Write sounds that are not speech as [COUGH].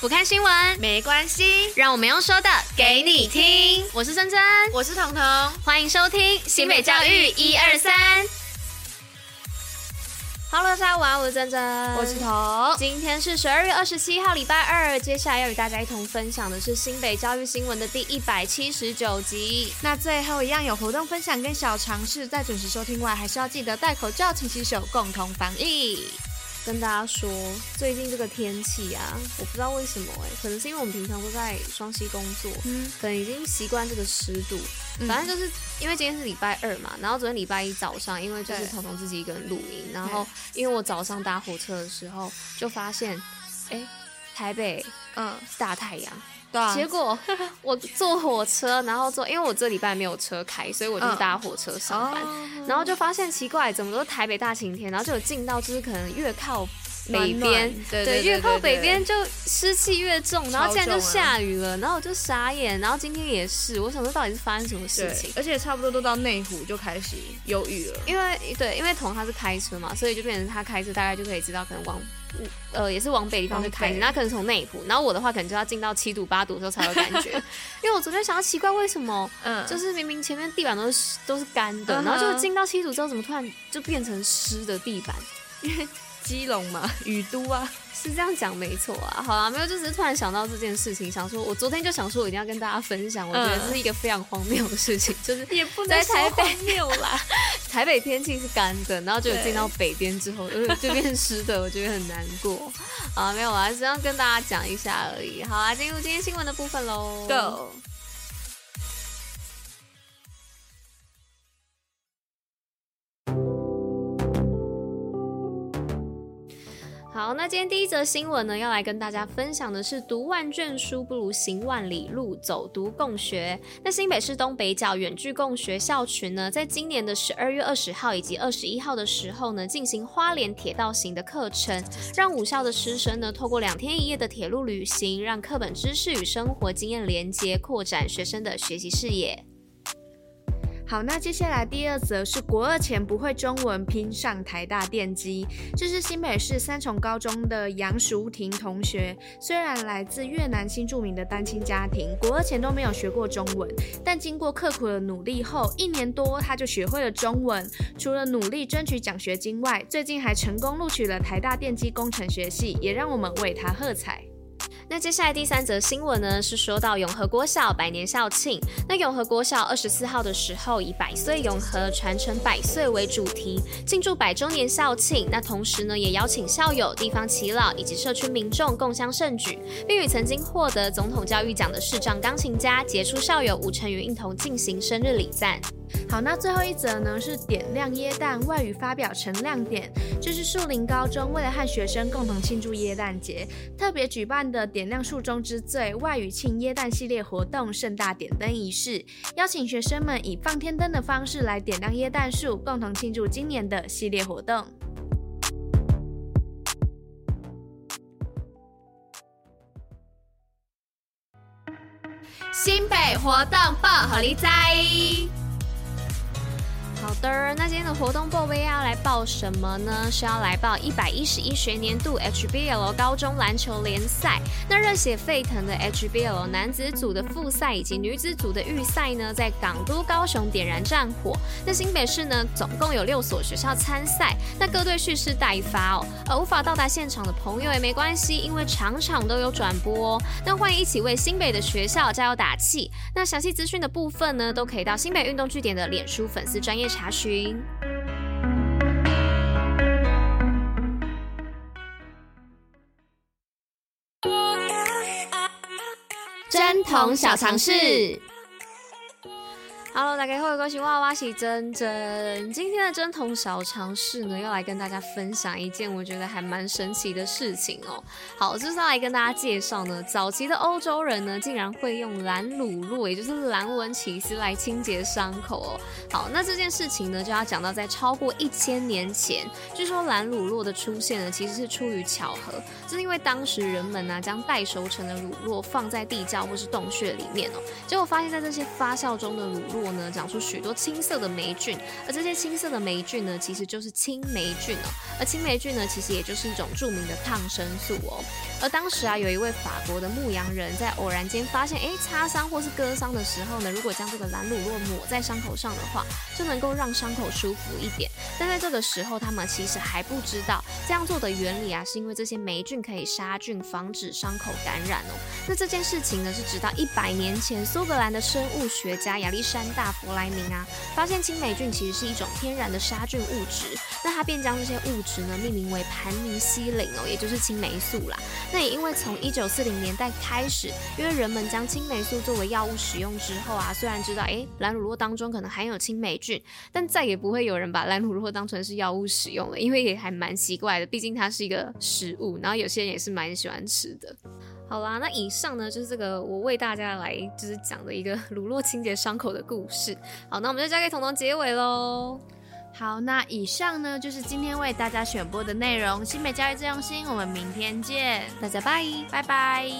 不看新闻没关系，让我们用说的给你听。我是珍珍，我是彤彤，欢迎收听新北教育一二三。Hello，大家晚安，我是珍珍，我是彤。今天是十二月二十七号，礼拜二。接下来要与大家一同分享的是新北教育新闻的第一百七十九集。那最后一样有活动分享跟小尝试，在准时收听外，还是要记得戴口罩、勤洗手，共同防疫。跟大家说，最近这个天气啊，我不知道为什么哎、欸，可能是因为我们平常都在双溪工作，嗯，可能已经习惯这个湿度。反正就是因为今天是礼拜二嘛，然后昨天礼拜一早上，因为就是彤彤自己一个人录音，然后因为我早上搭火车的时候就发现，哎、欸，台北嗯。大太阳。对啊，结果 [LAUGHS] 我坐火车，然后坐，因为我这礼拜没有车开，所以我就搭火车上班，嗯、然后就发现奇怪，怎么都台北大晴天，然后就有进到就是可能越靠北边，对，对，越靠北边就湿气越重，然后现在就下雨了，然后我就傻眼，然后今天也是，我想说到底是发生什么事情，而且差不多都到内湖就开始有雨了，因为对，因为彤他是开车嘛，所以就变成他开车大概就可以知道可能往。呃，也是往北地方去开，那可能从内湖，然后我的话可能就要进到七度八度的时候才有感觉，[LAUGHS] 因为我昨天想要奇怪为什么，嗯，就是明明前面地板都是都是干的，嗯、然后就进到七度之后，怎么突然就变成湿的地板？因 [LAUGHS] 为基隆嘛，雨都啊。是这样讲没错啊，好啊，没有，就只是突然想到这件事情，想说，我昨天就想说，我一定要跟大家分享，我觉得这是一个非常荒谬的事情，就是也不在台北谬啦，[LAUGHS] 台北天气是干的，然后就进到北边之后，就 [LAUGHS] 就变湿的，我觉得很难过。啊，没有啊，只要跟大家讲一下而已，好啊，进入今天新闻的部分喽，Go。好，那今天第一则新闻呢，要来跟大家分享的是“读万卷书不如行万里路”，走读共学。那新北市东北角远距共学校群呢，在今年的十二月二十号以及二十一号的时候呢，进行花莲铁道行的课程，让五校的师生呢，透过两天一夜的铁路旅行，让课本知识与生活经验连接，扩展学生的学习视野。好，那接下来第二则是国二前不会中文拼上台大电机。这是新北市三重高中的杨淑婷同学，虽然来自越南新著名的单亲家庭，国二前都没有学过中文，但经过刻苦的努力后，一年多他就学会了中文。除了努力争取奖学金外，最近还成功录取了台大电机工程学系，也让我们为他喝彩。那接下来第三则新闻呢，是说到永和国小百年校庆。那永和国小二十四号的时候，以“百岁永和，传承百岁”为主题，庆祝百周年校庆。那同时呢，也邀请校友、地方耆老以及社区民众共襄盛举，并与曾经获得总统教育奖的视障钢琴家杰出校友吴成云一同进行生日礼赞。好，那最后一则呢，是点亮耶诞外语发表成亮点，就是树林高中为了和学生共同庆祝耶诞节，特别举办的点亮树中之最外语庆耶诞系列活动盛大点灯仪式，邀请学生们以放天灯的方式来点亮耶诞树，共同庆祝今年的系列活动。新北活动报虎哩知。好的，那今天的活动报备要来报什么呢？是要来报一百一十一学年度 HBL 高中篮球联赛。那热血沸腾的 HBL 男子组的复赛以及女子组的预赛呢，在港都高雄点燃战火。那新北市呢，总共有六所学校参赛，那各队蓄势待发哦。而无法到达现场的朋友也没关系，因为场场都有转播哦。那欢迎一起为新北的学校加油打气。那详细资讯的部分呢，都可以到新北运动据点的脸书粉丝专业。查询。针筒小常识。Hello，大家好，我是娃娃喜珍珍。今天的贞童小尝试呢，要来跟大家分享一件我觉得还蛮神奇的事情哦。好，就是要来跟大家介绍呢，早期的欧洲人呢，竟然会用蓝乳酪，也就是蓝纹起司来清洁伤口哦。好，那这件事情呢，就要讲到在超过一千年前，据说蓝乳酪的出现呢，其实是出于巧合，就是因为当时人们呢、将待熟成的乳酪放在地窖或是洞穴里面哦，结果发现在这些发酵中的乳酪。呢，长出许多青色的霉菌，而这些青色的霉菌呢，其实就是青霉菌哦。而青霉菌呢，其实也就是一种著名的抗生素哦。而当时啊，有一位法国的牧羊人在偶然间发现，哎，擦伤或是割伤的时候呢，如果将这个蓝乳酪抹在伤口上的话，就能够让伤口舒服一点。但在这个时候，他们其实还不知道这样做的原理啊，是因为这些霉菌可以杀菌，防止伤口感染哦。那这件事情呢，是直到一百年前，苏格兰的生物学家亚历山大·弗莱明啊，发现青霉菌其实是一种天然的杀菌物质，那他便将这些物质呢命名为盘尼西林哦，也就是青霉素啦。那也因为从一九四零年代开始，因为人们将青霉素作为药物使用之后啊，虽然知道诶蓝乳酪当中可能含有青霉菌，但再也不会有人把蓝乳酪当成是药物使用了，因为也还蛮奇怪的，毕竟它是一个食物，然后有些人也是蛮喜欢吃的。好啦，那以上呢就是这个我为大家来就是讲的一个 [LAUGHS] 乳酪清洁伤口的故事。好，那我们就交给彤彤结尾喽。好，那以上呢就是今天为大家选播的内容。新美教育最用心，我们明天见，大家拜拜拜。